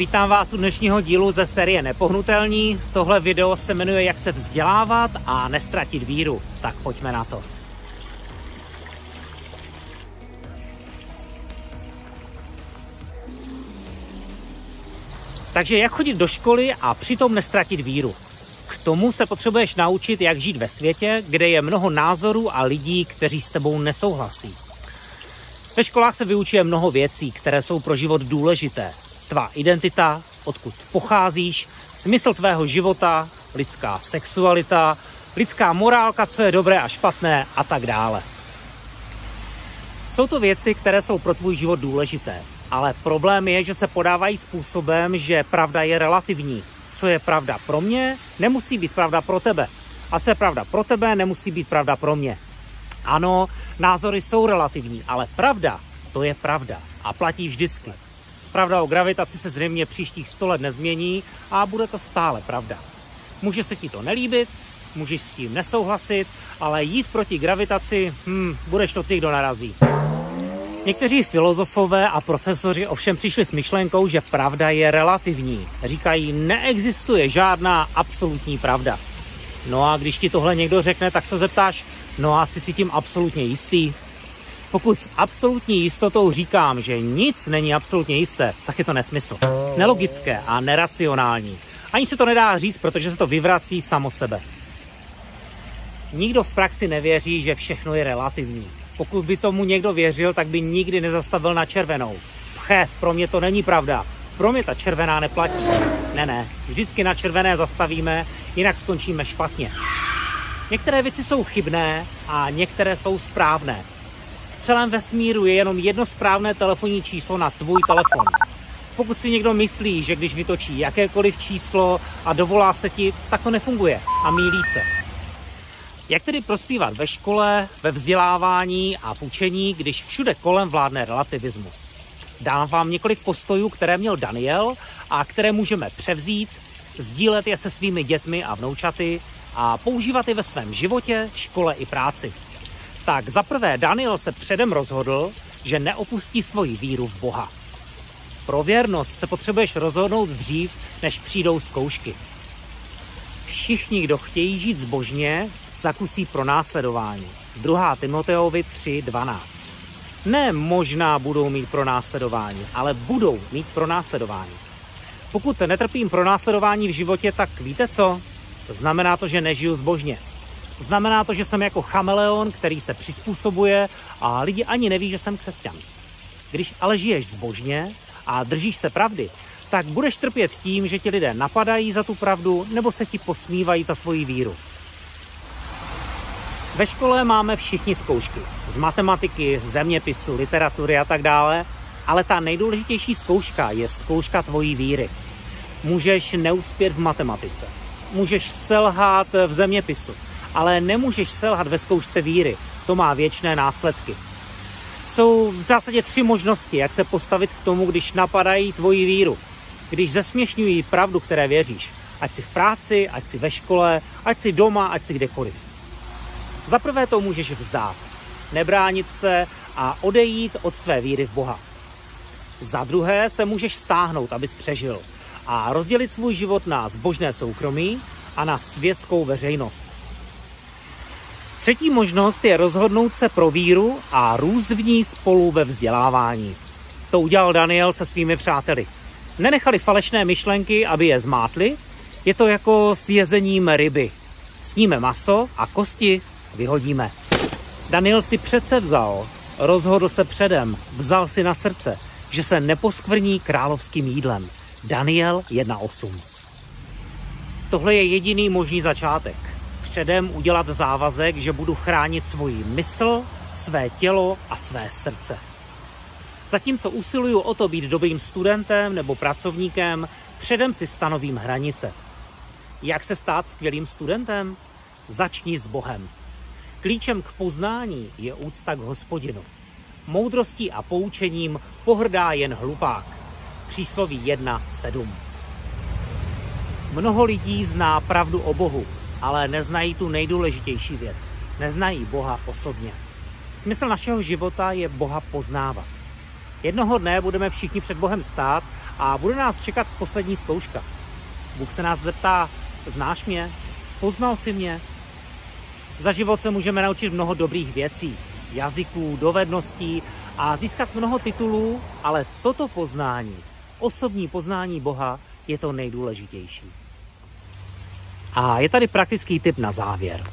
Vítám vás u dnešního dílu ze série Nepohnutelní. Tohle video se jmenuje Jak se vzdělávat a nestratit víru. Tak pojďme na to. Takže jak chodit do školy a přitom nestratit víru? K tomu se potřebuješ naučit, jak žít ve světě, kde je mnoho názorů a lidí, kteří s tebou nesouhlasí. Ve školách se vyučuje mnoho věcí, které jsou pro život důležité. Tvá identita, odkud pocházíš, smysl tvého života, lidská sexualita, lidská morálka, co je dobré a špatné a tak dále. Jsou to věci, které jsou pro tvůj život důležité, ale problém je, že se podávají způsobem, že pravda je relativní. Co je pravda pro mě, nemusí být pravda pro tebe. A co je pravda pro tebe, nemusí být pravda pro mě. Ano, názory jsou relativní, ale pravda, to je pravda a platí vždycky. Pravda o gravitaci se zřejmě příštích 100 let nezmění a bude to stále pravda. Může se ti to nelíbit, můžeš s tím nesouhlasit, ale jít proti gravitaci, hm, budeš to ty, kdo narazí. Někteří filozofové a profesoři ovšem přišli s myšlenkou, že pravda je relativní. Říkají, neexistuje žádná absolutní pravda. No a když ti tohle někdo řekne, tak se zeptáš, no a jsi si tím absolutně jistý? Pokud s absolutní jistotou říkám, že nic není absolutně jisté, tak je to nesmysl. Nelogické a neracionální. Ani se to nedá říct, protože se to vyvrací samo sebe. Nikdo v praxi nevěří, že všechno je relativní. Pokud by tomu někdo věřil, tak by nikdy nezastavil na červenou. Pche, pro mě to není pravda. Pro mě ta červená neplatí. Ne, ne, vždycky na červené zastavíme, jinak skončíme špatně. Některé věci jsou chybné a některé jsou správné. Celém vesmíru je jenom jedno správné telefonní číslo na tvůj telefon. Pokud si někdo myslí, že když vytočí jakékoliv číslo a dovolá se ti, tak to nefunguje a mílí se. Jak tedy prospívat ve škole, ve vzdělávání a v učení, když všude kolem vládne relativismus? Dám vám několik postojů, které měl Daniel a které můžeme převzít, sdílet je se svými dětmi a vnoučaty a používat je ve svém životě, škole i práci. Tak za prvé Daniel se předem rozhodl, že neopustí svoji víru v Boha. Pro věrnost se potřebuješ rozhodnout dřív, než přijdou zkoušky. Všichni, kdo chtějí žít zbožně, zakusí pro následování. 2. Timoteovi 3.12. Ne možná budou mít pro následování, ale budou mít pro následování. Pokud netrpím pro následování v životě, tak víte co? Znamená to, že nežiju zbožně. Znamená to, že jsem jako chameleon, který se přizpůsobuje a lidi ani neví, že jsem křesťan. Když ale žiješ zbožně a držíš se pravdy, tak budeš trpět tím, že ti lidé napadají za tu pravdu nebo se ti posmívají za tvoji víru. Ve škole máme všichni zkoušky. Z matematiky, zeměpisu, literatury a tak dále. Ale ta nejdůležitější zkouška je zkouška tvojí víry. Můžeš neuspět v matematice. Můžeš selhat v zeměpisu. Ale nemůžeš selhat ve zkoušce víry. To má věčné následky. Jsou v zásadě tři možnosti, jak se postavit k tomu, když napadají tvoji víru. Když zesměšňují pravdu, které věříš. Ať si v práci, ať si ve škole, ať si doma, ať si kdekoliv. Za prvé to můžeš vzdát, nebránit se a odejít od své víry v Boha. Za druhé se můžeš stáhnout, abys přežil a rozdělit svůj život na zbožné soukromí a na světskou veřejnost. Třetí možnost je rozhodnout se pro víru a růst v ní spolu ve vzdělávání. To udělal Daniel se svými přáteli. Nenechali falešné myšlenky, aby je zmátli. Je to jako s jezením ryby. Sníme maso a kosti vyhodíme. Daniel si přece vzal, rozhodl se předem, vzal si na srdce, že se neposkvrní královským jídlem. Daniel 1.8 Tohle je jediný možný začátek. Předem udělat závazek, že budu chránit svoji mysl, své tělo a své srdce. Zatímco usiluju o to být dobrým studentem nebo pracovníkem, předem si stanovím hranice. Jak se stát skvělým studentem? Začni s Bohem. Klíčem k poznání je úcta k hospodinu. Moudrostí a poučením pohrdá jen hlupák. Přísloví 1.7 Mnoho lidí zná pravdu o Bohu, ale neznají tu nejdůležitější věc. Neznají Boha osobně. Smysl našeho života je Boha poznávat. Jednoho dne budeme všichni před Bohem stát a bude nás čekat poslední zkouška. Bůh se nás zeptá, znáš mě? Poznal jsi mě? Za život se můžeme naučit mnoho dobrých věcí, jazyků, dovedností a získat mnoho titulů, ale toto poznání, osobní poznání Boha, je to nejdůležitější. A je tady praktický tip na závěr.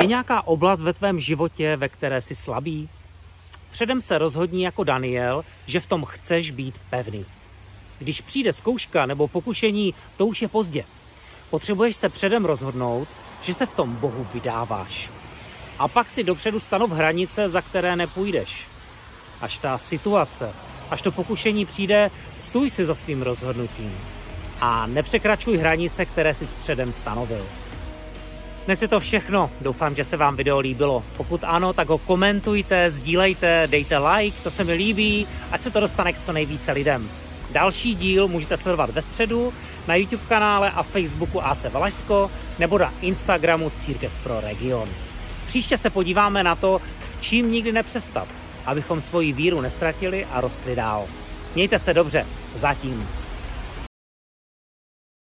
Je nějaká oblast ve tvém životě, ve které jsi slabý? Předem se rozhodni jako Daniel, že v tom chceš být pevný. Když přijde zkouška nebo pokušení, to už je pozdě. Potřebuješ se předem rozhodnout, že se v tom Bohu vydáváš. A pak si dopředu stanov hranice, za které nepůjdeš. Až ta situace, až to pokušení přijde, stůj si za svým rozhodnutím. A nepřekračuj hranice, které si předem stanovil. Dnes je to všechno. Doufám, že se vám video líbilo. Pokud ano, tak ho komentujte, sdílejte, dejte like, to se mi líbí, ať se to dostane k co nejvíce lidem. Další díl můžete sledovat ve středu na YouTube kanále a Facebooku AC Valašsko nebo na Instagramu Církev pro region. Příště se podíváme na to, s čím nikdy nepřestat, abychom svoji víru nestratili a rostli dál. Mějte se dobře, zatím.